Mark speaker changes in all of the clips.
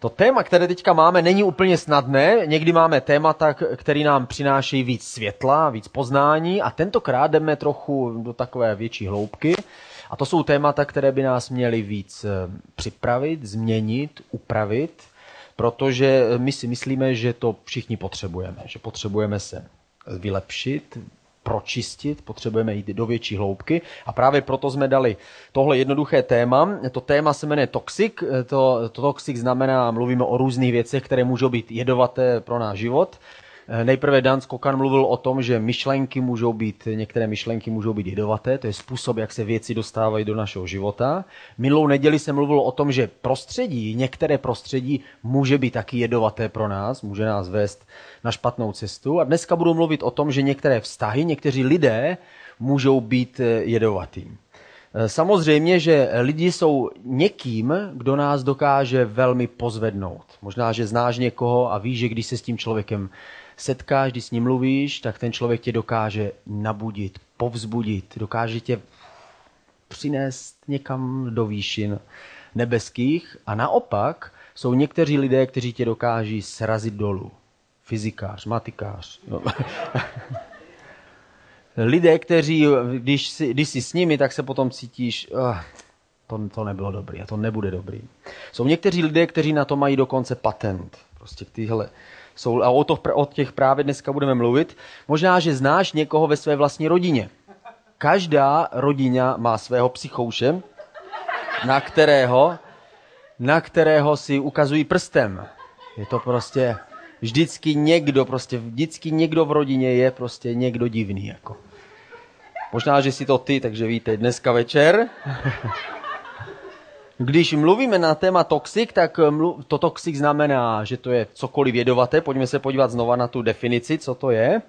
Speaker 1: To téma, které teďka máme, není úplně snadné. Někdy máme témata, které nám přinášejí víc světla, víc poznání a tentokrát jdeme trochu do takové větší hloubky. A to jsou témata, které by nás měly víc eh, připravit, změnit, upravit, protože my si myslíme, že to všichni potřebujeme, že potřebujeme se vylepšit, pročistit, potřebujeme jít do větší hloubky a právě proto jsme dali tohle jednoduché téma. To téma se jmenuje toxic. To, to toxic znamená, mluvíme o různých věcech, které můžou být jedovaté pro náš život. Nejprve Dan Skokan mluvil o tom, že myšlenky můžou být, některé myšlenky můžou být jedovaté, to je způsob, jak se věci dostávají do našeho života. Minulou neděli se mluvil o tom, že prostředí, některé prostředí může být taky jedovaté pro nás, může nás vést na špatnou cestu. A dneska budu mluvit o tom, že některé vztahy, někteří lidé můžou být eh, jedovatý. Eh, samozřejmě, že lidi jsou někým, kdo nás dokáže velmi pozvednout. Možná, že znáš někoho a víš, že když se s tím člověkem setkáš, když s ním mluvíš, tak ten člověk tě dokáže nabudit, povzbudit, dokáže tě přinést někam do výšin nebeských a naopak jsou někteří lidé, kteří tě dokáží srazit dolů. Fyzikář, matikář. No. lidé, kteří, když jsi, když jsi s nimi, tak se potom cítíš, uh, to, to nebylo dobrý a to nebude dobrý. Jsou někteří lidé, kteří na to mají dokonce patent. Prostě tyhle jsou, a o, to, o těch právě dneska budeme mluvit. Možná, že znáš někoho ve své vlastní rodině. Každá rodina má svého psychouše, na kterého, na kterého si ukazují prstem. Je to prostě vždycky někdo, prostě vždycky někdo v rodině je prostě někdo divný. Jako. Možná, že si to ty, takže víte, dneska večer. Když mluvíme na téma toxik, tak eh, to toxik znamená, že to je cokoliv jedovaté. Pojďme se podívat znova na tu definici, co to je. Eh,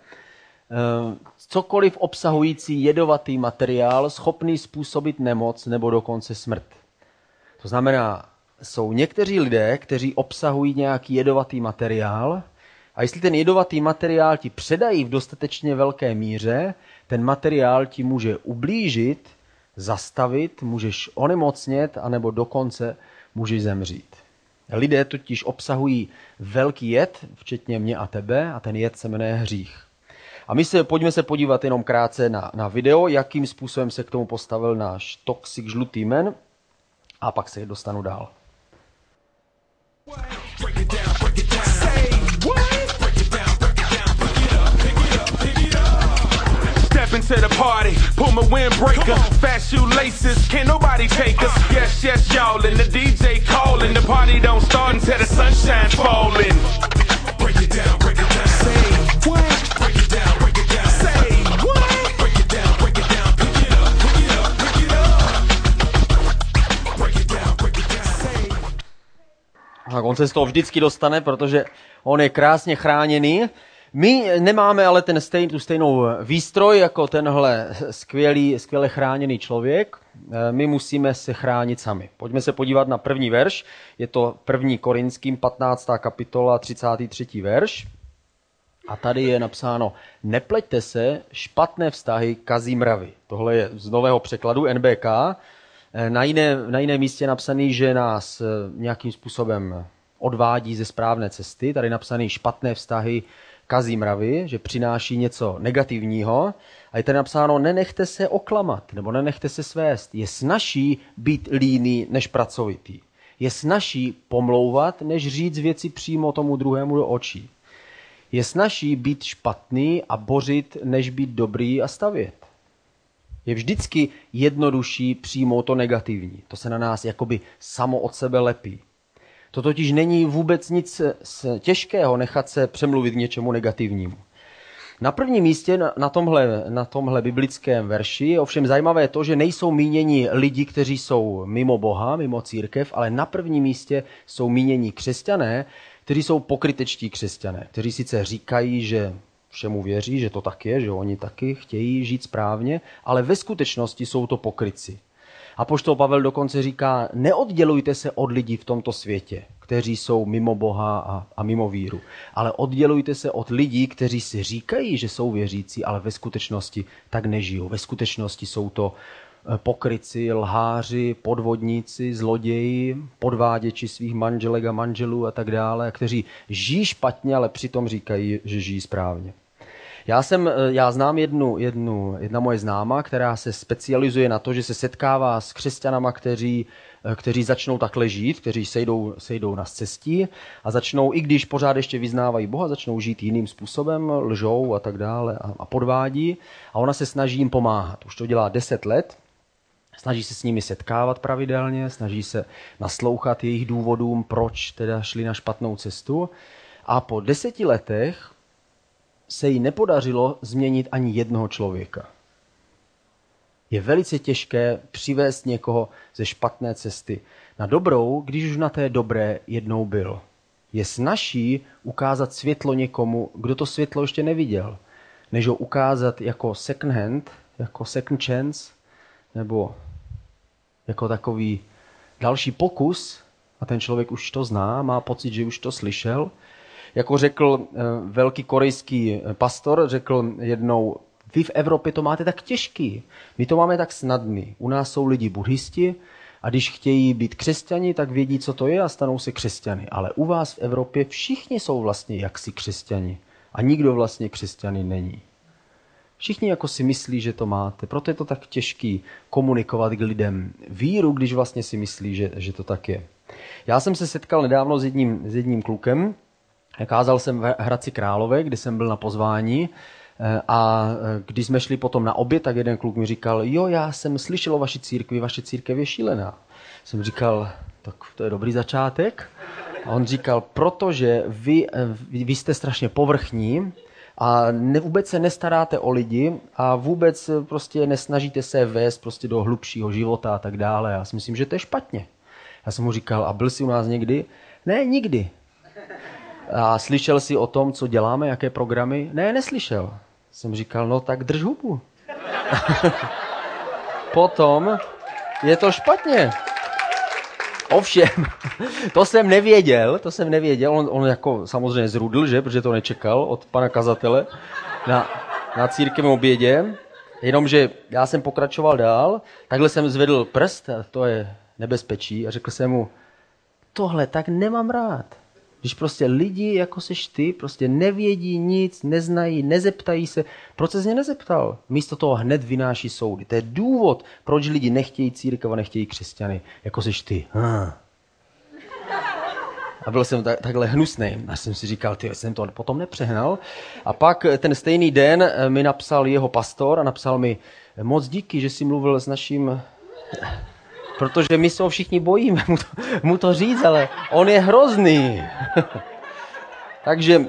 Speaker 1: cokoliv obsahující jedovatý materiál, schopný způsobit nemoc nebo dokonce smrt. To znamená, jsou někteří lidé, kteří obsahují nějaký jedovatý materiál a jestli ten jedovatý materiál ti předají v dostatečně velké míře, ten materiál ti může ublížit zastavit, můžeš onemocnět, anebo dokonce můžeš zemřít. Lidé totiž obsahují velký jed, včetně mě a tebe, a ten jed se jmenuje hřích. A my se, pojďme se podívat jenom krátce na, na video, jakým způsobem se k tomu postavil náš toxik žlutý men a pak se dostanu dál. Break it down.
Speaker 2: Into the party, pull my windbreaker, fast shoelaces, can't nobody take us. Yes, yes, y'all, and the DJ calling. The party don't start until the sunshine falling. Break it down, break it down. Say what? Break it down, break it down. Say what? Break it down, break it down. Pick it up, pick it up, pick it up. Break it down, break it down. Say.
Speaker 1: Tak on se z toho vždycky dostane, protože on je krásně chráněný my nemáme ale ten stejn, tu stejnou výstroj jako tenhle skvělý, skvěle chráněný člověk. Eh, my musíme se chránit sami. Pojďme se podívat na první verš. Je to první Korinským 15. kapitola 33. verš. A tady je napsáno, nepleťte se, špatné vztahy kazí mravy. Tohle je z nového překladu NBK. Eh, na jiné, na jiné místě je napsaný, že nás eh, nějakým způsobem odvádí ze správné cesty. Tady napsaný špatné vztahy kazí mravy, že přináší něco negativního a je tady napsáno, nenechte se oklamat nebo nenechte se svést. Je snaží být líný než pracovitý. Je snaží pomlouvat, než říct věci přímo tomu druhému do očí. Je snaží být špatný a bořit, než být dobrý a stavět. Je vždycky jednodušší přijmout to negativní. To se na nás jakoby samo od sebe lepí. To totiž není vůbec nic těžkého nechat se přemluvit k něčemu negativnímu. Na prvním místě na tomhle, na tomhle biblickém verši je ovšem zajímavé to, že nejsou míněni lidi, kteří jsou mimo Boha, mimo církev, ale na prvním místě jsou míněni křesťané, kteří jsou pokrytečtí křesťané, kteří sice říkají, že všemu věří, že to tak je, že oni taky chtějí žít správně, ale ve skutečnosti jsou to pokryci. A poštol Pavel dokonce říká, neoddělujte se od lidí v tomto světě, kteří jsou mimo Boha a, a mimo víru, ale oddělujte se od lidí, kteří si říkají, že jsou věřící, ale ve skutečnosti tak nežijou. Ve skutečnosti jsou to eh, pokryci, lháři, podvodníci, zloději, podváděči svých manželek a manželů a tak dále, kteří žijí špatně, ale přitom říkají, že žijí správně. Já, jsem, eh, já znám jednu, jednu, jedna moje známa, která se specializuje na to, že se setkává s křesťanama, kteří, eh, kteří začnou takhle žít, kteří sejdou, sejdou na cestí a začnou, i když pořád ještě vyznávají Boha, začnou žít jiným způsobem, lžou a tak dále a, a podvádí. A ona se snaží jim pomáhat. Už to dělá deset let, snaží se s nimi setkávat pravidelně, snaží se naslouchat jejich důvodům, proč teda šli na špatnou cestu. A po deseti letech se jí nepodařilo změnit ani jednoho člověka. Je velice těžké přivést někoho ze špatné cesty na dobrou, když už na té dobré jednou byl. Je snažší ukázat světlo někomu, kdo to světlo ještě neviděl, než ho ukázat jako second hand, jako second chance, nebo jako takový další pokus, a ten člověk už to zná, má pocit, že už to slyšel, jako řekl eh, velký korejský eh, pastor, řekl jednou, vy v Evropě to máte tak těžký, my to máme tak snadný. U nás jsou lidi buddhisti a když chtějí být křesťani, tak vědí, co to je a stanou se křesťany. Ale u vás v Evropě všichni jsou vlastně jaksi křesťani a nikdo vlastně křesťany není. Všichni jako si myslí, že to máte. Proto je to tak těžký komunikovat k lidem víru, když vlastně si myslí, že, že to tak je. Já jsem se setkal nedávno s jedním, s jedním klukem, Kázal jsem v Hradci Králové, kde jsem byl na pozvání eh, a eh, když jsme šli potom na oběd, tak jeden kluk mi říkal, jo, já jsem slyšel o vaší církvi, vaše církev je šílená. Jsem říkal, tak to je dobrý začátek. A on říkal, protože vy, eh, vy jste strašně povrchní a ne, vůbec se nestaráte o lidi a vůbec prostě nesnažíte se vést prostě do hlubšího života a tak dále. Já si myslím, že to je špatně. Já jsem mu říkal, a byl jsi u nás někdy? Ne, nikdy. A slyšel jsi o tom, co děláme, jaké programy? Ne, neslyšel. Jsem říkal, no tak drž hubu. Potom je to špatně. Ovšem, to jsem nevěděl, to jsem nevěděl. On, on jako samozřejmě zrudl, že, protože to nečekal od pana kazatele na, na církevním obědě. Jenomže já jsem pokračoval dál, takhle jsem zvedl prst, a to je nebezpečí, a řekl jsem mu, tohle tak nemám rád. Když prostě lidi, jako seš ty, prostě nevědí nic, neznají, nezeptají se. Proč se nezeptal? Místo toho hned vynáší soudy. To je důvod, proč lidi nechtějí církev a nechtějí křesťany, jako seš ty. Ah. A byl jsem tak, takhle hnusný. A jsem si říkal, ty jsem to potom nepřehnal. A pak ten stejný den eh, mi napsal jeho pastor a napsal mi, moc díky, že jsi mluvil s naším protože my se ho všichni bojíme mu to, mu to říct, ale on je hrozný. Takže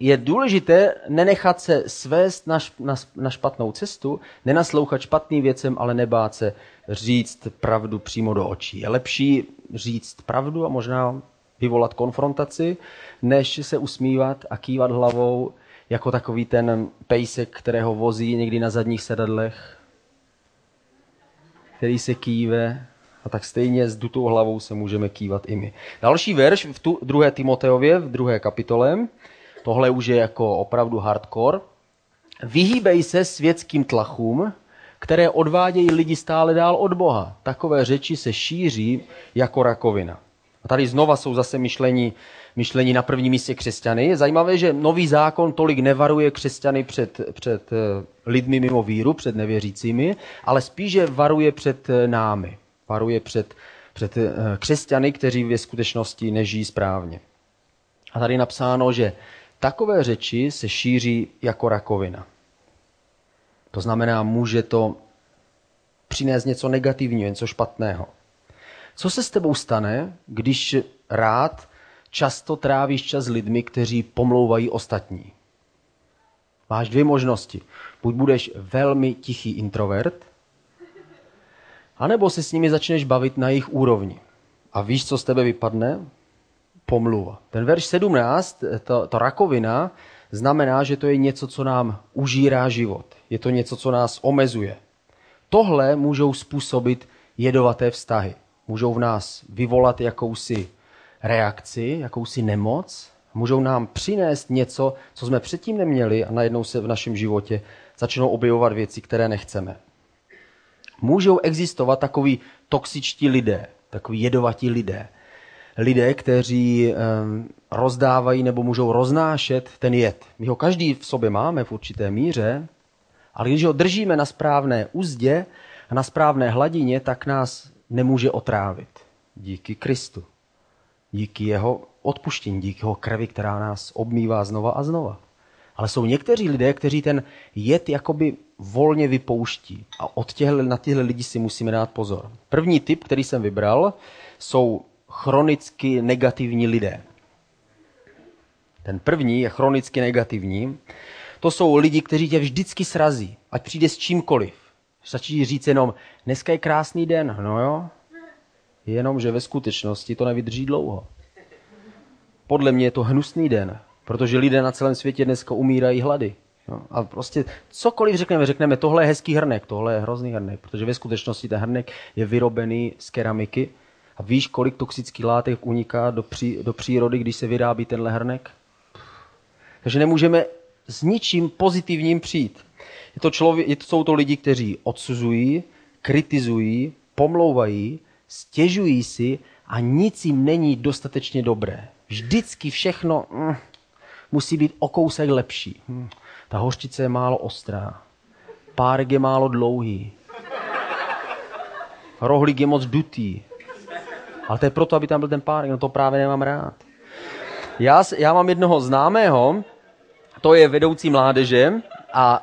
Speaker 1: je důležité nenechat se svést na, na, na špatnou cestu, nenaslouchat špatným věcem, ale nebát se říct pravdu přímo do očí. Je lepší říct pravdu a možná vyvolat konfrontaci, než se usmívat a kývat hlavou jako takový ten pejsek, kterého vozí někdy na zadních sedadlech který se kýve, a tak stejně s dutou hlavou se můžeme kývat i my. Další verš v tu, druhé Timoteově, v druhé kapitole, tohle už je jako opravdu hardcore. Vyhýbej se světským tlachům, které odvádějí lidi stále dál od Boha. Takové řeči se šíří jako rakovina. A tady znova jsou zase myšlení myšlení na prvním místě křesťany. Je zajímavé, že nový zákon tolik nevaruje křesťany před, před eh, lidmi mimo víru, před nevěřícími, ale spíše varuje před eh, námi. Varuje před, před eh, křesťany, kteří ve skutečnosti nežijí správně. A tady je napsáno, že takové řeči se šíří jako rakovina. To znamená, může to přinést něco negativního, něco špatného. Co se s tebou stane, když rád často trávíš čas s lidmi, kteří pomlouvají ostatní. Máš dvě možnosti. Buď budeš velmi tichý introvert, anebo se s nimi začneš bavit na jejich úrovni. A víš, co z tebe vypadne? Pomluva. Ten verš 17, to, to rakovina, znamená, že to je něco, co nám užírá život. Je to něco, co nás omezuje. Tohle můžou způsobit jedovaté vztahy. Můžou v nás vyvolat jakousi reakci, jakousi nemoc, můžou nám přinést něco, co jsme předtím neměli a najednou se v našem životě začnou objevovat věci, které nechceme. Můžou existovat takový toxičtí lidé, takový jedovatí lidé. Lidé, kteří um, rozdávají nebo můžou roznášet ten jed. My ho každý v sobě máme v určité míře, ale když ho držíme na správné úzdě a na správné hladině, tak nás nemůže otrávit. Díky Kristu. Díky jeho odpuštění, díky jeho krvi, která nás obmývá znova a znova. Ale jsou někteří lidé, kteří ten jed jakoby volně vypouští. A od těchto, na těchto lidí si musíme dát pozor. První typ, který jsem vybral, jsou chronicky negativní lidé. Ten první je chronicky negativní. To jsou lidi, kteří tě vždycky srazí, ať přijde s čímkoliv. Stačí říct jenom, dneska je krásný den, no jo, jenom, že ve skutečnosti to nevydrží dlouho. Podle mě je to hnusný den, protože lidé na celém světě dneska umírají hlady. No, a prostě cokoliv řekneme, řekneme, tohle je hezký hrnek, tohle je hrozný hrnek, protože ve skutečnosti ten hrnek je vyrobený z keramiky. A víš, kolik toxických látek uniká do, pří, do přírody, když se vyrábí tenhle hrnek? Takže nemůžeme s ničím pozitivním přijít. Je to člověk, jsou to lidi, kteří odsuzují, kritizují, pomlouvají, stěžují si a nic jim není dostatečně dobré. Vždycky všechno mm, musí být o kousek lepší. Mm, ta hořčice je málo ostrá. Párek je málo dlouhý. Rohlík je moc dutý. Ale to je proto, aby tam byl ten párek. No to právě nemám rád. Já, já mám jednoho známého, to je vedoucí mládeže a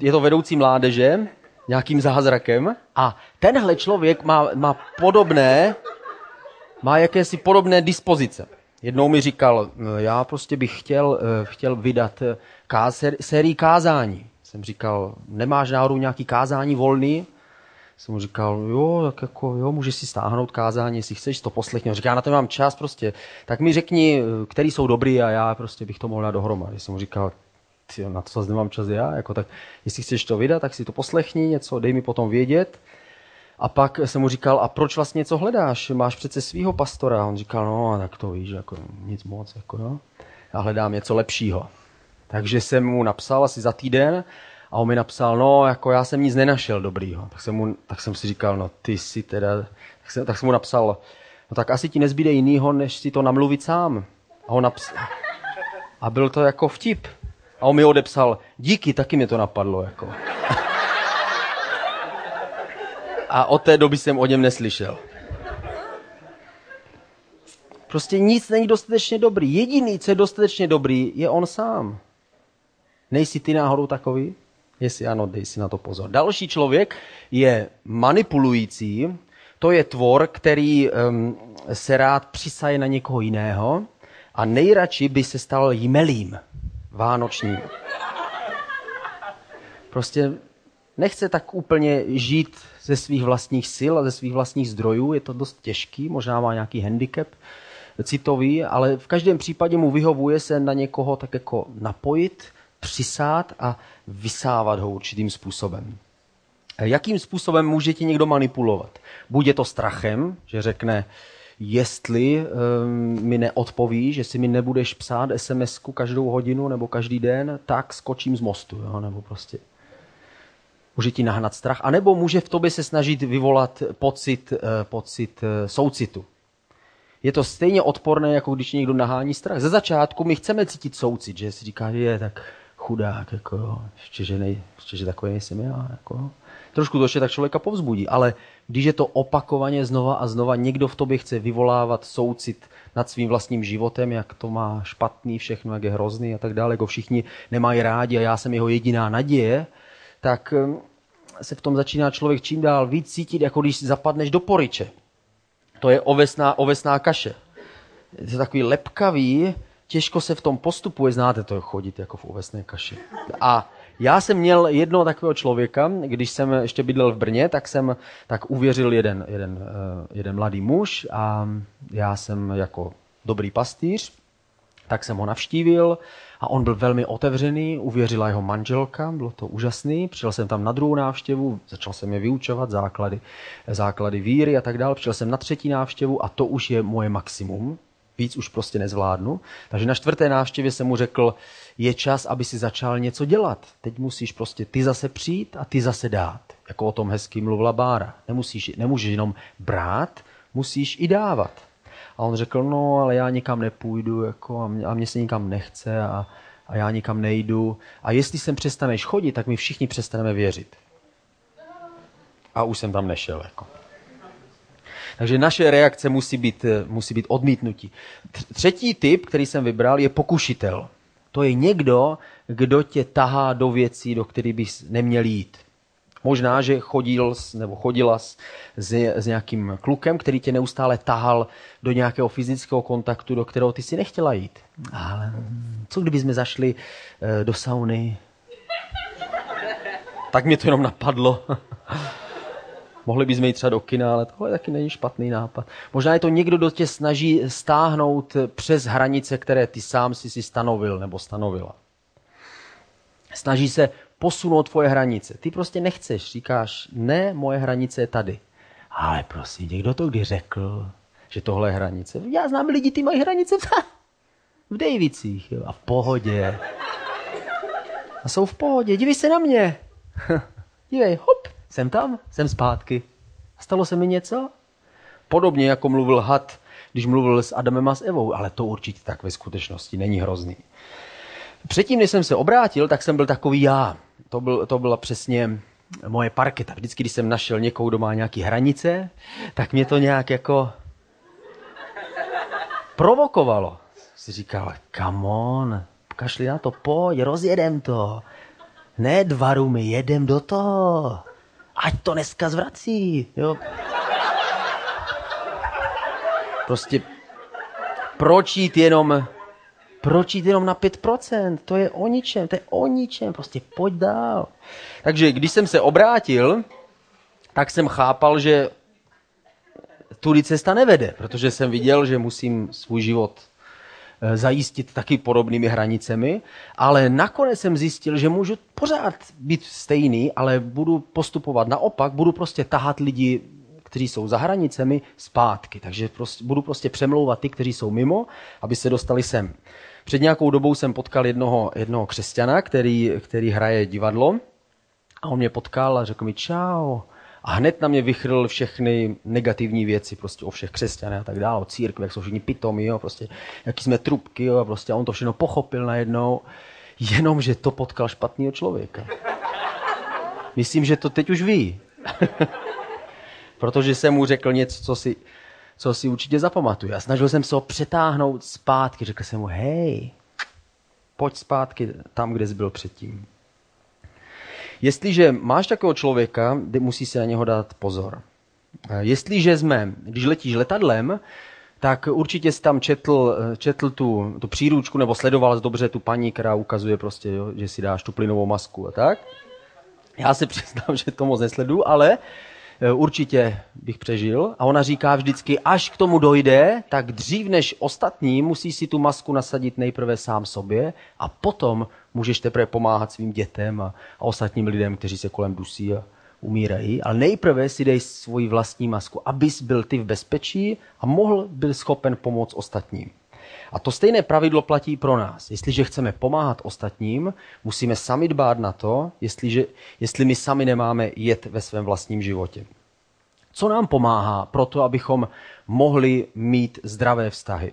Speaker 1: je to vedoucí mládeže nějakým zázrakem a tenhle člověk má, má podobné, má jakési podobné dispozice. Jednou mi říkal, no, já prostě bych chtěl, e, chtěl vydat e, ká, sérii kázání. Jsem říkal, nemáš náhodou nějaký kázání volný? Jsem mu říkal, jo, tak jako, jo, můžeš si stáhnout kázání, jestli chceš, to poslechni. Říká, na to mám čas prostě. Tak mi řekni, který jsou dobrý a já prostě bych to mohl dát dohromady. Jsem mu říkal, tyjo, na to zase nemám čas já, jako tak, jestli chceš to vydat, tak si to poslechni, něco, dej mi potom vědět. A pak jsem mu říkal, a proč vlastně něco hledáš? Máš přece svého pastora. A on říkal, no, tak to víš, jako nic moc, jako no. Já hledám něco lepšího. Takže jsem mu napsal asi za týden a on mi napsal, no, jako já jsem nic nenašel dobrýho. Tak jsem, mu, tak jsem si říkal, no ty si teda, tak jsem, tak jsem mu napsal, no tak asi ti nezbyde jinýho, než si to namluvit sám. A on napsal, a byl to jako vtip. A on mi odepsal, díky, taky mě to napadlo. Jako. A od té doby jsem o něm neslyšel. Prostě nic není dostatečně dobrý. Jediný, co je dostatečně dobrý, je on sám. Nejsi ty náhodou takový? Jestli ano, dej si na to pozor. Další člověk je manipulující. To je tvor, který um, se rád přisaje na někoho jiného a nejradši by se stal jmelím vánoční. Prostě nechce tak úplně žít ze svých vlastních sil a ze svých vlastních zdrojů. Je to dost těžký, možná má nějaký handicap citový, ale v každém případě mu vyhovuje se na někoho tak jako napojit, přisát a vysávat ho určitým způsobem. Jakým způsobem může ti někdo manipulovat? Buď je to strachem, že řekne, jestli um, mi neodpovíš, že si mi nebudeš psát sms každou hodinu nebo každý den, tak skočím z mostu. Jo? Nebo prostě může ti nahnat strach. A nebo může v tobě se snažit vyvolat pocit, uh, pocit uh, soucitu. Je to stejně odporné, jako když někdo nahání strach. Ze začátku my chceme cítit soucit, že si říká, že je tak chudák, jako ještě, že, nej, ještě, že takový nejsem já. Jako. Trošku to ještě tak člověka povzbudí, ale když je to opakovaně znova a znova, někdo v tobě chce vyvolávat soucit nad svým vlastním životem, jak to má špatný všechno, jak je hrozný a tak dále, jako všichni nemají rádi a já jsem jeho jediná naděje, tak hm, se v tom začíná člověk čím dál víc cítit, jako když zapadneš do poriče. To je ovesná, ovesná kaše. Je to takový lepkavý, těžko se v tom postupuje, znáte to chodit jako v ovesné kaši. A já jsem měl jednoho takového člověka, když jsem ještě bydlel v Brně, tak jsem tak uvěřil jeden, jeden, eh, jeden mladý muž a já jsem jako dobrý pastýř, tak jsem ho navštívil a on byl velmi otevřený, uvěřila jeho manželka, bylo to úžasný. Přišel jsem tam na druhou návštěvu, začal jsem je vyučovat, základy, základy víry a tak dále. Přišel jsem na třetí návštěvu a to už je moje maximum. Víc už prostě nezvládnu. Takže na čtvrté návštěvě jsem mu řekl, je čas, aby si začal něco dělat. Teď musíš prostě ty zase přijít a ty zase dát. Jako o tom hezky mluvila Bára. Nemusíš, nemůžeš jenom brát, musíš i dávat. A on řekl, no ale já nikam nepůjdu jako, a, mě, a mě se nikam nechce a, a já nikam nejdu. A jestli sem přestaneš chodit, tak my všichni přestaneme věřit. A už jsem tam nešel. Jako. Takže naše reakce musí být, musí být odmítnutí. Třetí typ, který jsem vybral, je pokušitel. To je někdo, kdo tě tahá do věcí, do kterých bys neměl jít. Možná, že chodil nebo chodila s, s nějakým klukem, který tě neustále tahal do nějakého fyzického kontaktu, do kterého ty si nechtěla jít. Ale co kdyby jsme zašli eh, do sauny? Tak mě to jenom napadlo. Mohli bychom jít třeba do kina, ale tohle taky není špatný nápad. Možná je to někdo, kdo tě snaží stáhnout přes hranice, které ty sám si si stanovil nebo stanovila. Snaží se posunout tvoje hranice. Ty prostě nechceš, říkáš, ne, moje hranice je tady. Ale prosím, někdo to kdy řekl, že tohle je hranice. Já znám lidi, ty mají hranice v, v Davicích jo, a v pohodě. A jsou v pohodě, dívej se na mě. Dívej, hop, jsem tam, jsem zpátky. Stalo se mi něco? Podobně jako mluvil had, když mluvil s Adamem a s Evou, ale to určitě tak ve skutečnosti není hrozný. Předtím, než jsem se obrátil, tak jsem byl takový já. To, byl, to byla přesně moje parketa. Vždycky, když jsem našel někoho, kdo má nějaké hranice, tak mě to nějak jako provokovalo. Si říkal, come on, kašli na to, pojď, rozjedem to. Ne dva rumy, jedem do toho ať to dneska zvrací. Jo. Prostě proč jít jenom, proč jít jenom na 5%? To je o ničem, to je o ničem, prostě pojď dál. Takže když jsem se obrátil, tak jsem chápal, že tudy cesta nevede, protože jsem viděl, že musím svůj život zajistit taky podobnými hranicemi, ale nakonec jsem zjistil, že můžu pořád být stejný, ale budu postupovat naopak, budu prostě tahat lidi, kteří jsou za hranicemi, zpátky. Takže prostě, budu prostě přemlouvat ty, kteří jsou mimo, aby se dostali sem. Před nějakou dobou jsem potkal jednoho, jednoho křesťana, který, který hraje divadlo a on mě potkal a řekl mi čau, a hned na mě vychrl všechny negativní věci, prostě o všech křesťanech a tak dále, o církvi, jak jsou všichni pitomí, jo, prostě, jaký jsme trubky, jo, a prostě a on to všechno pochopil najednou, jenom, že to potkal špatného člověka. Myslím, že to teď už ví. Protože jsem mu řekl něco, co si, co si určitě zapamatuje. A snažil jsem se ho přetáhnout zpátky. Řekl jsem mu, hej, pojď zpátky tam, kde jsi byl předtím. Jestliže máš takového člověka, musí se na něho dát pozor. Jestliže jsme, když letíš letadlem, tak určitě jsi tam četl, četl tu, tu příručku nebo sledoval dobře tu paní, která ukazuje prostě, jo, že si dáš tu plynovou masku a tak. Já se přiznám, že to moc nesledu, ale Eh, určitě bych přežil. A ona říká vždycky, až k tomu dojde, tak dřív než ostatní musí si tu masku nasadit nejprve sám sobě a potom můžeš teprve pomáhat svým dětem a, a ostatním lidem, kteří se kolem dusí a umírají. Ale nejprve si dej svoji vlastní masku, abys byl ty v bezpečí a mohl byl schopen pomoct ostatním. A to stejné pravidlo platí pro nás. Jestliže chceme pomáhat ostatním, musíme sami dbát na to, jestliže, jestli my sami nemáme jet ve svém vlastním životě. Co nám pomáhá pro to, abychom mohli mít zdravé vztahy?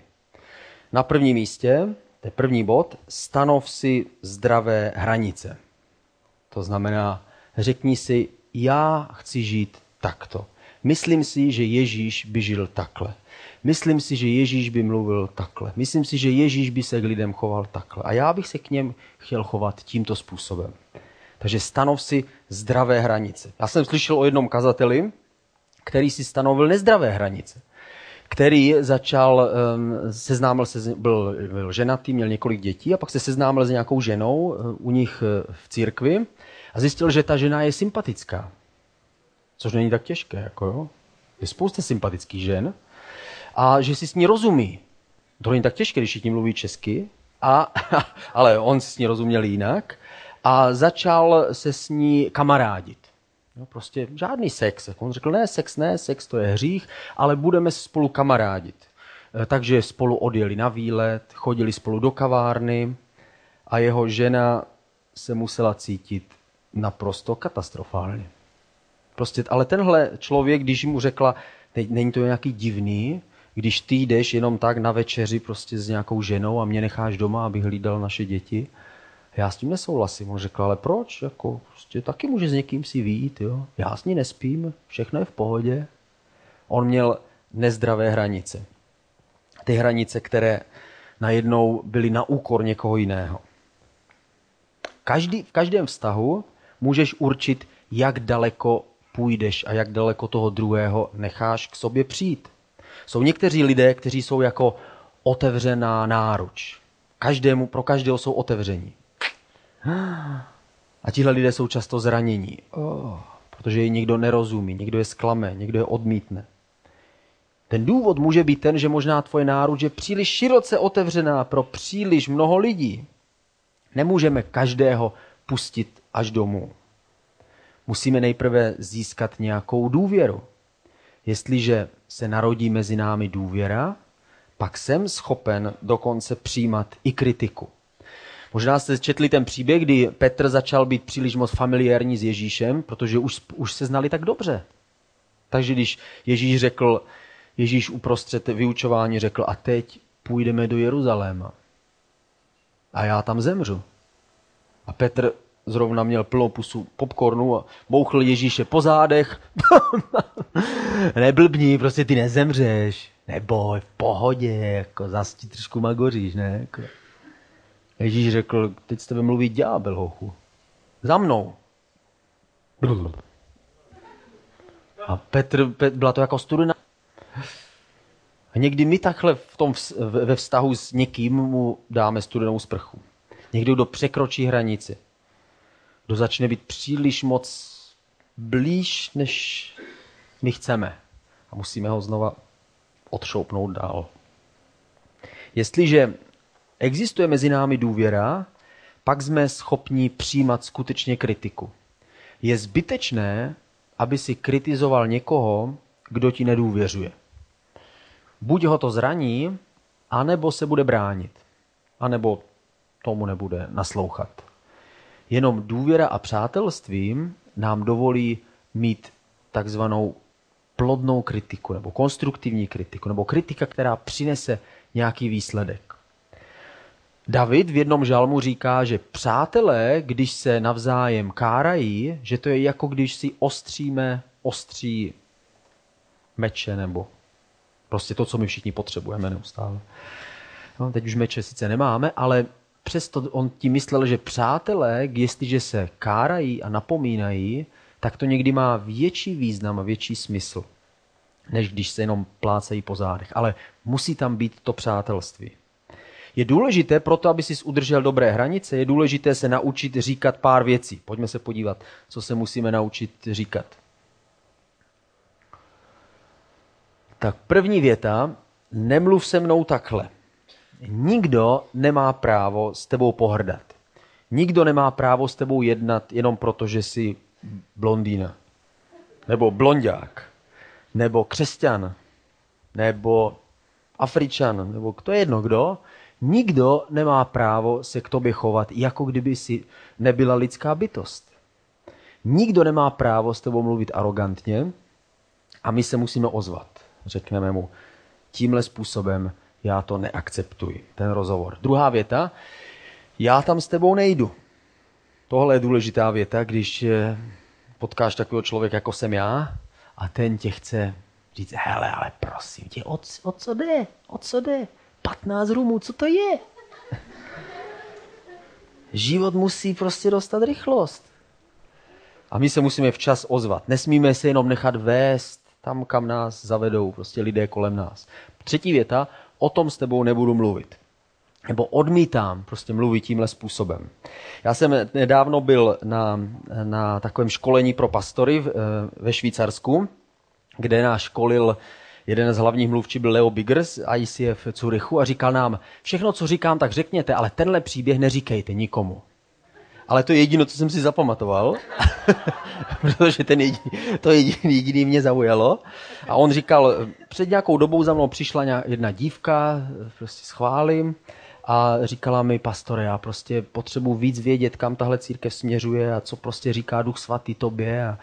Speaker 1: Na prvním místě, to je první bod, stanov si zdravé hranice. To znamená, řekni si, já chci žít takto. Myslím si, že Ježíš by žil takhle. Myslím si, že Ježíš by mluvil takhle. Myslím si, že Ježíš by se k lidem choval takhle. A já bych se k něm chtěl chovat tímto způsobem. Takže stanov si zdravé hranice. Já jsem slyšel o jednom kazateli, který si stanovil nezdravé hranice. Který začal, seznámil se, byl, byl ženatý, měl několik dětí a pak se seznámil s nějakou ženou uh, u nich uh, v církvi a zjistil, že ta žena je sympatická. Což není tak těžké, jako jo. Je spousta sympatických žen, a že si s ní rozumí. To není tak těžké, když všichni mluví česky, a, ale on si s ní rozuměl jinak a začal se s ní kamarádit. No, prostě žádný sex. On řekl, ne, sex ne, sex to je hřích, ale budeme spolu kamarádit. E, takže spolu odjeli na výlet, chodili spolu do kavárny a jeho žena se musela cítit naprosto katastrofálně. Prostě, ale tenhle člověk, když mu řekla, není to nějaký divný, když ty jdeš jenom tak na večeři prostě s nějakou ženou a mě necháš doma, abych hlídal naše děti, já s tím nesouhlasím. On řekl, ale proč? Jako, prostě taky může s někým si výjít, jo? Já s ní nespím, všechno je v pohodě. On měl nezdravé hranice. Ty hranice, které najednou byly na úkor někoho jiného. Každý, v každém vztahu můžeš určit, jak daleko půjdeš a jak daleko toho druhého necháš k sobě přijít. Jsou někteří lidé, kteří jsou jako otevřená náruč. Každému, pro každého jsou otevření. A tihle lidé jsou často zranění, oh, protože je někdo nerozumí, někdo je zklame, někdo je odmítne. Ten důvod může být ten, že možná tvoje náruč je příliš široce otevřená pro příliš mnoho lidí. Nemůžeme každého pustit až domů. Musíme nejprve získat nějakou důvěru. Jestliže se narodí mezi námi důvěra, pak jsem schopen dokonce přijímat i kritiku. Možná jste četli ten příběh, kdy Petr začal být příliš moc familiární s Ježíšem, protože už, už se znali tak dobře. Takže když Ježíš řekl, Ježíš uprostřed vyučování řekl, a teď půjdeme do Jeruzaléma. A já tam zemřu. A Petr zrovna měl plnou pusu popcornu a bouchl Ježíše po zádech. Neblbni, prostě ty nezemřeš. Neboj, v pohodě, jako zas ti trošku magoříš, ne? Jako. Ježíš řekl, teď s tebe mluví ďábel, hochu. Za mnou. A Petr, Petr byla to jako studena. A někdy my takhle v tom, ve vztahu s někým mu dáme studenou sprchu. Někdo, kdo překročí hranici. Kdo začne být příliš moc blíž, než my chceme. A musíme ho znova odšoupnout dál. Jestliže existuje mezi námi důvěra, pak jsme schopni přijímat skutečně kritiku. Je zbytečné, aby si kritizoval někoho, kdo ti nedůvěřuje. Buď ho to zraní, anebo se bude bránit, anebo tomu nebude naslouchat. Jenom důvěra a přátelství nám dovolí mít takzvanou plodnou kritiku, nebo konstruktivní kritiku, nebo kritika, která přinese nějaký výsledek. David v jednom žalmu říká, že přátelé, když se navzájem kárají, že to je jako když si ostříme ostří meče nebo prostě to, co my všichni potřebujeme neustále. No, teď už meče sice nemáme, ale přesto on tím myslel, že přátelé, jestliže se kárají a napomínají, tak to někdy má větší význam a větší smysl, než když se jenom plácejí po zádech. Ale musí tam být to přátelství. Je důležité proto, aby si udržel dobré hranice, je důležité se naučit říkat pár věcí. Pojďme se podívat, co se musíme naučit říkat. Tak první věta, nemluv se mnou takhle. Nikdo nemá právo s tebou pohrdat. Nikdo nemá právo s tebou jednat jenom proto, že jsi blondýna. Nebo blondák. Nebo křesťan. Nebo Afričan. Nebo kdo je jedno kdo. Nikdo nemá právo se k tobě chovat, jako kdyby si nebyla lidská bytost. Nikdo nemá právo s tebou mluvit arrogantně a my se musíme ozvat. Řekneme mu, tímhle způsobem já to neakceptuji, ten rozhovor. Druhá věta, já tam s tebou nejdu. Tohle je důležitá věta, když eh, potkáš takového člověka, jako jsem já, a ten tě chce říct, hele, ale prosím tě, o, o co jde? O co jde? 15 rumů, co to je? Život musí prostě dostat rychlost. A my se musíme včas ozvat. Nesmíme se jenom nechat vést tam, kam nás zavedou prostě lidé kolem nás. Třetí věta, o tom s tebou nebudu mluvit. Nebo odmítám prostě mluvit tímhle způsobem. Já jsem nedávno byl na, na takovém školení pro pastory ve Švýcarsku, kde nás školil jeden z hlavních mluvčí byl Leo Biggers, ICF Curychu a říkal nám, všechno, co říkám, tak řekněte, ale tenhle příběh neříkejte nikomu. Ale to je jediné, co jsem si zapamatoval, protože ten jediný, to jediný, jediný mě zaujalo. A on říkal, před nějakou dobou za mnou přišla jedna dívka, prostě schválím, a říkala mi, pastore, já prostě potřebuji víc vědět, kam tahle církev směřuje a co prostě říká Duch Svatý tobě a,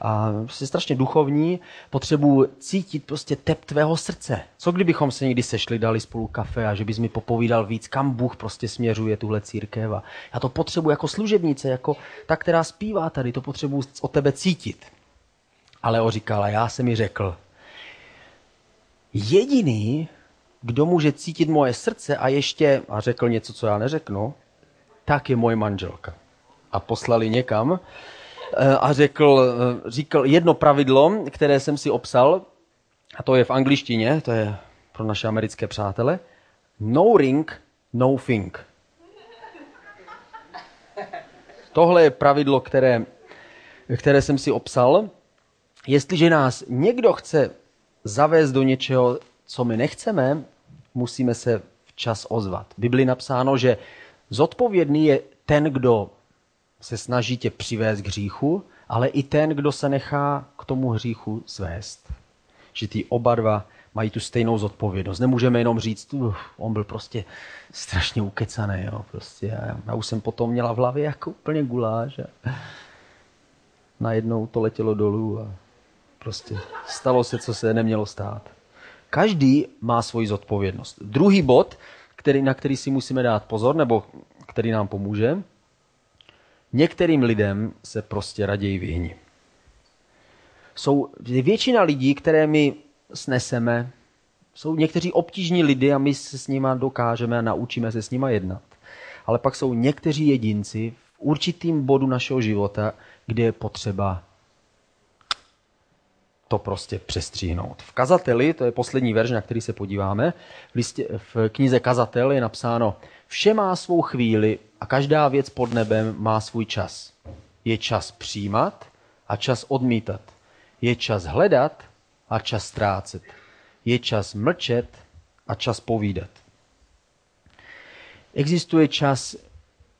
Speaker 1: a jsi strašně duchovní, potřebuji cítit prostě tep tvého srdce. Co kdybychom se někdy sešli, dali spolu kafe a že bys mi popovídal víc, kam Bůh prostě směřuje tuhle církev a já to potřebuji jako služebnice, jako ta, která zpívá tady, to potřebuji od tebe cítit. Ale o říkala, já jsem mi řekl, jediný, kdo může cítit moje srdce a ještě, a řekl něco, co já neřeknu, tak je moje manželka. A poslali někam eh, a řekl, eh, říkal jedno pravidlo, které jsem si obsal, a to je v angličtině, to je pro naše americké přátele, no ring, no thing. Tohle je pravidlo, které, které jsem si obsal. Jestliže nás někdo chce zavést do něčeho, co my nechceme, musíme se včas ozvat. V Bibli napsáno, že zodpovědný je ten, kdo se snaží tě přivést k hříchu, ale i ten, kdo se nechá k tomu hříchu svést. Že ty oba dva mají tu stejnou zodpovědnost. Nemůžeme jenom říct, uh, on byl prostě strašně ukecaný. Jo, prostě. Já, já už jsem potom měla v hlavě jako úplně guláš. A najednou to letělo dolů a prostě stalo se, co se nemělo stát. Každý má svoji zodpovědnost. Druhý bod, který, na který si musíme dát pozor, nebo který nám pomůže, některým lidem se prostě raději vyhni. Jsou většina lidí, které my sneseme, jsou někteří obtížní lidi a my se s nimi dokážeme a naučíme se s nimi jednat. Ale pak jsou někteří jedinci v určitým bodu našeho života, kde je potřeba to prostě přestříhnout. V kazateli, to je poslední verž, na který se podíváme, v, listě, v knize Kazatel je napsáno, vše má svou chvíli a každá věc pod nebem má svůj čas. Je čas přijímat a čas odmítat. Je čas hledat a čas ztrácet. Je čas mlčet a čas povídat. Existuje čas,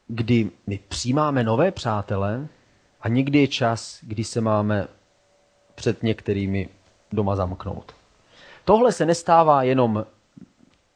Speaker 1: kdy my přijímáme nové přátele a někdy je čas, kdy se máme před některými doma zamknout. Tohle se nestává jenom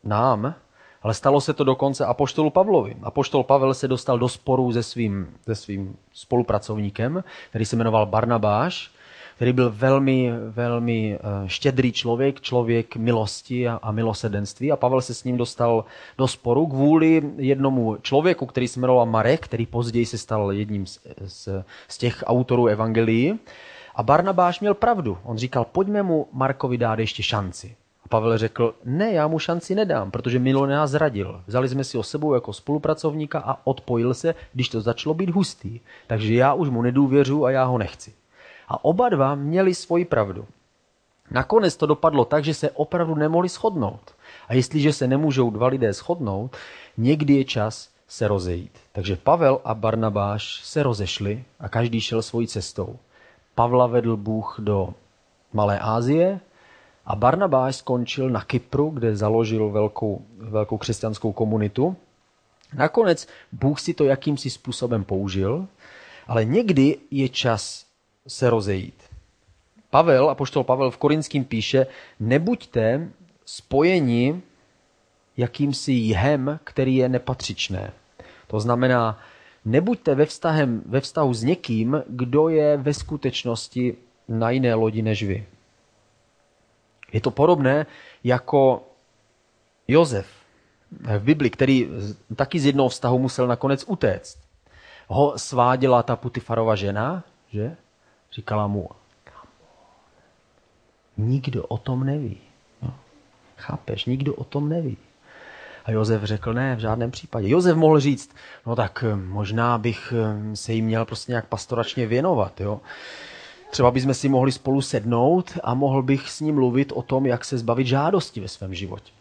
Speaker 1: nám, ale stalo se to dokonce Apoštolu Pavlovi. Apoštol Pavel se dostal do sporu se svým, se svým spolupracovníkem, který se jmenoval Barnabáš, který byl velmi, velmi eh, štědrý člověk, člověk milosti a, a milosedenství. A Pavel se s ním dostal do sporu kvůli jednomu člověku, který se jmenoval Marek, který později se stal jedním z, z, z těch autorů evangelií. A Barnabáš měl pravdu. On říkal, pojďme mu Markovi dát ještě šanci. A Pavel řekl, ne, já mu šanci nedám, protože Milo nás zradil. Vzali jsme si o sebou jako spolupracovníka a odpojil se, když to začalo být hustý. Takže já už mu nedůvěřu a já ho nechci. A oba dva měli svoji pravdu. Nakonec to dopadlo tak, že se opravdu nemohli shodnout. A jestliže se nemůžou dva lidé shodnout, někdy je čas se rozejít. Takže Pavel a Barnabáš se rozešli a každý šel svojí cestou. Pavla vedl Bůh do Malé Ázie a Barnabáš skončil na Kypru, kde založil velkou, velkou křesťanskou komunitu. Nakonec Bůh si to jakýmsi způsobem použil, ale někdy je čas se rozejít. Pavel, a poštol Pavel v Korinským píše, nebuďte spojeni jakýmsi jhem, který je nepatřičné. To znamená, nebuďte ve, vztahem, ve vztahu s někým, kdo je ve skutečnosti na jiné lodi než vy. Je to podobné jako Jozef v Bibli, který taky z jednoho vztahu musel nakonec utéct. Ho sváděla ta Putifarova žena, že? Říkala mu, nikdo o tom neví. No. Chápeš, nikdo o tom neví. A Josef řekl, ne, v žádném případě. Josef mohl říct, no tak eh, možná bych eh, se jí měl prostě nějak pastoračně věnovat. Jo? Třeba bychom si mohli spolu sednout a mohl bych s ním mluvit o tom, jak se zbavit žádosti ve svém životě.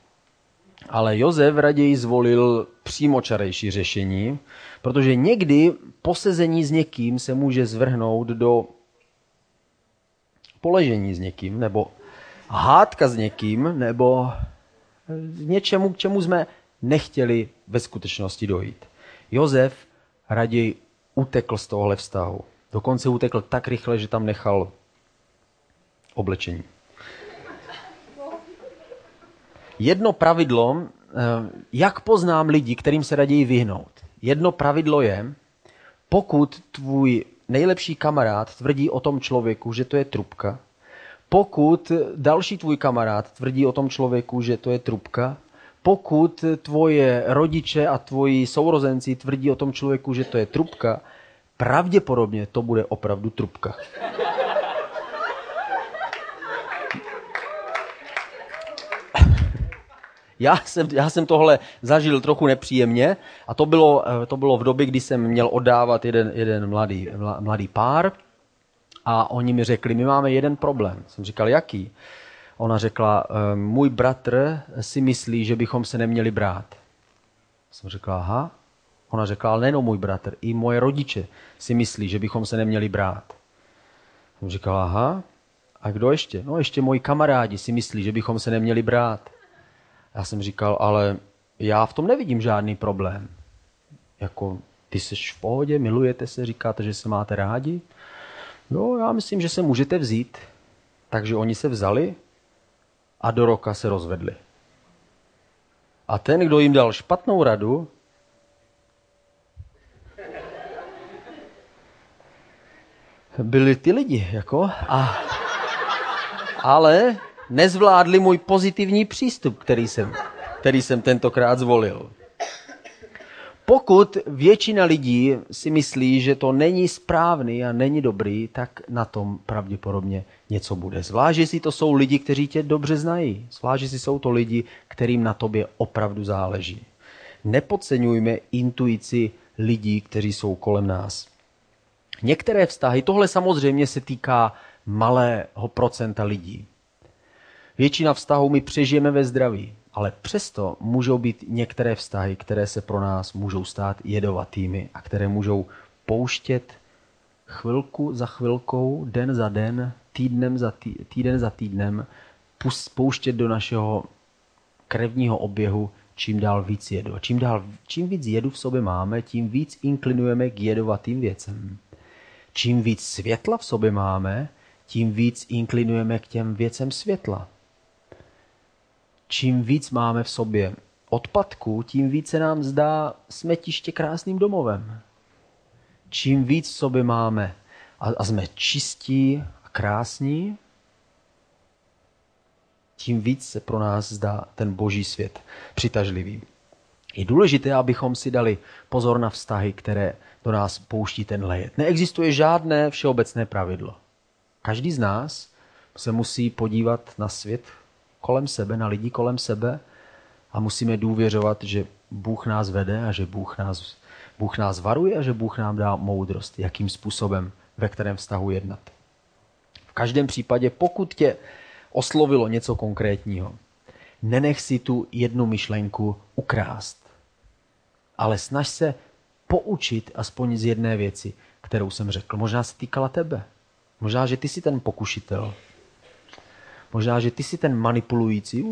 Speaker 1: Ale Josef raději zvolil přímočarejší řešení, protože někdy posezení s někým se může zvrhnout do poležení s někým, nebo hádka s někým, nebo něčemu, k čemu jsme nechtěli ve skutečnosti dojít. Jozef raději utekl z tohohle vztahu. Dokonce utekl tak rychle, že tam nechal oblečení. Jedno pravidlo jak poznám lidi, kterým se raději vyhnout? Jedno pravidlo je, pokud tvůj nejlepší kamarád tvrdí o tom člověku, že to je trubka, pokud další tvůj kamarád tvrdí o tom člověku, že to je trubka, pokud tvoje rodiče a tvoji sourozenci tvrdí o tom člověku, že to je trubka, pravděpodobně to bude opravdu trubka. Já jsem, já jsem tohle zažil trochu nepříjemně a to bylo, eh, to bylo v době, kdy jsem měl oddávat jeden, jeden mladý, mladý pár a oni mi řekli, my máme jeden problém. Jsem říkal, jaký? Ona řekla, eh, můj bratr si myslí, že bychom se neměli brát. Jsem řekla, aha. Ona řekla, ale nejenom můj bratr, i moje rodiče si myslí, že bychom se neměli brát. Jsem říkal, aha. A kdo ještě? No ještě moji kamarádi si myslí, že bychom se neměli brát. Já jsem říkal, ale já v tom nevidím žádný problém. Jako, ty jsi v pohodě, milujete se, říkáte, že se máte rádi. Jo, já myslím, že se můžete vzít. Takže oni se vzali a do roka se rozvedli. A ten, kdo jim dal špatnou radu, byli ty lidi, jako, a, ale nezvládli můj pozitivní přístup, který jsem, který jsem tentokrát zvolil. Pokud většina lidí si myslí, že to není správný a není dobrý, tak na tom pravděpodobně něco bude. Zvlášť, jestli to jsou lidi, kteří tě dobře znají. Zvlášť, jestli jsou to lidi, kterým na tobě opravdu záleží. Nepodceňujme intuici lidí, kteří jsou kolem nás. Některé vztahy, tohle samozřejmě se týká malého procenta lidí. Většina vztahů my přežijeme ve zdraví, ale přesto můžou být některé vztahy, které se pro nás můžou stát jedovatými a které můžou pouštět chvilku za chvilkou, den za den, týdnem za tý, týden za týdnem, pouštět do našeho krevního oběhu čím dál víc jedu. A čím, dál, čím víc jedu v sobě máme, tím víc inklinujeme k jedovatým věcem. Čím víc světla v sobě máme, tím víc inklinujeme k těm věcem světla čím víc máme v sobě odpadků, tím více nám zdá smetiště krásným domovem. Čím víc v sobě máme a, a jsme čistí a krásní, tím víc se pro nás zdá ten boží svět přitažlivý. Je důležité, abychom si dali pozor na vztahy, které do nás pouští ten lejet. Neexistuje žádné všeobecné pravidlo. Každý z nás se musí podívat na svět kolem sebe, na lidi kolem sebe a musíme důvěřovat, že Bůh nás vede a že Bůh nás, Bůh nás varuje a že Bůh nám dá moudrost, jakým způsobem, ve kterém vztahu jednat. V každém případě, pokud tě oslovilo něco konkrétního, nenech si tu jednu myšlenku ukrást, ale snaž se poučit aspoň z jedné věci, kterou jsem řekl. Možná se týkala tebe. Možná, že ty jsi ten pokušitel. Možná, že ty jsi ten manipulující.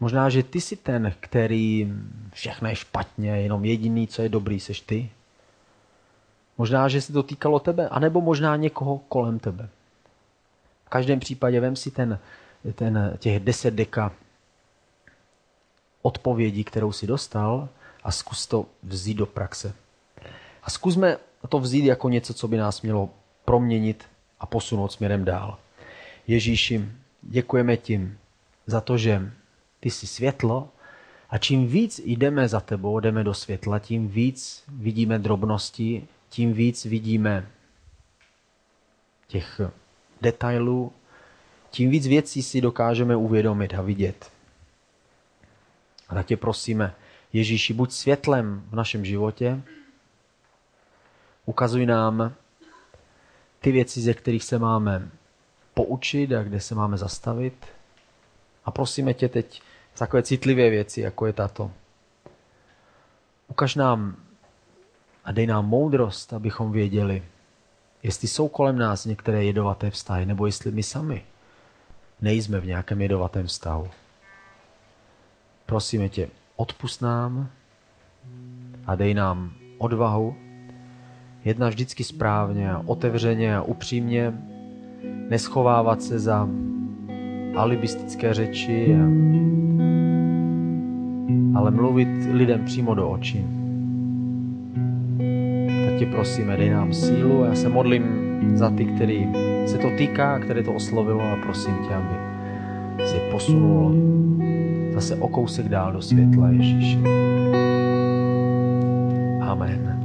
Speaker 1: Možná, že ty jsi ten, který všechno je špatně, jenom jediný, co je dobrý, seš ty. Možná, že se to týkalo tebe, anebo možná někoho kolem tebe. V každém případě vem si ten, ten těch deset deka odpovědí, kterou si dostal a zkus to vzít do praxe. A zkusme to vzít jako něco, co by nás mělo proměnit a posunout směrem dál. Ježíši, děkujeme ti za to, že ty jsi světlo a čím víc jdeme za tebou, jdeme do světla, tím víc vidíme drobnosti, tím víc vidíme těch detailů, tím víc věcí si dokážeme uvědomit a vidět. A tak tě prosíme, Ježíši, buď světlem v našem životě, ukazuj nám ty věci, ze kterých se máme poučit a kde se máme zastavit. A prosíme tě teď takové citlivé věci, jako je tato. Ukaž nám a dej nám moudrost, abychom věděli, jestli jsou kolem nás některé jedovaté vztahy, nebo jestli my sami nejsme v nějakém jedovatém vztahu. Prosíme tě, odpust nám a dej nám odvahu jednat vždycky správně a otevřeně a upřímně, neschovávat se za alibistické řeči, ale mluvit lidem přímo do očí. Tak tě prosíme, dej nám sílu a já se modlím za ty, který se to týká, které to oslovilo a prosím tě, aby si posunul zase o kousek dál do světla Ježíše. Amen.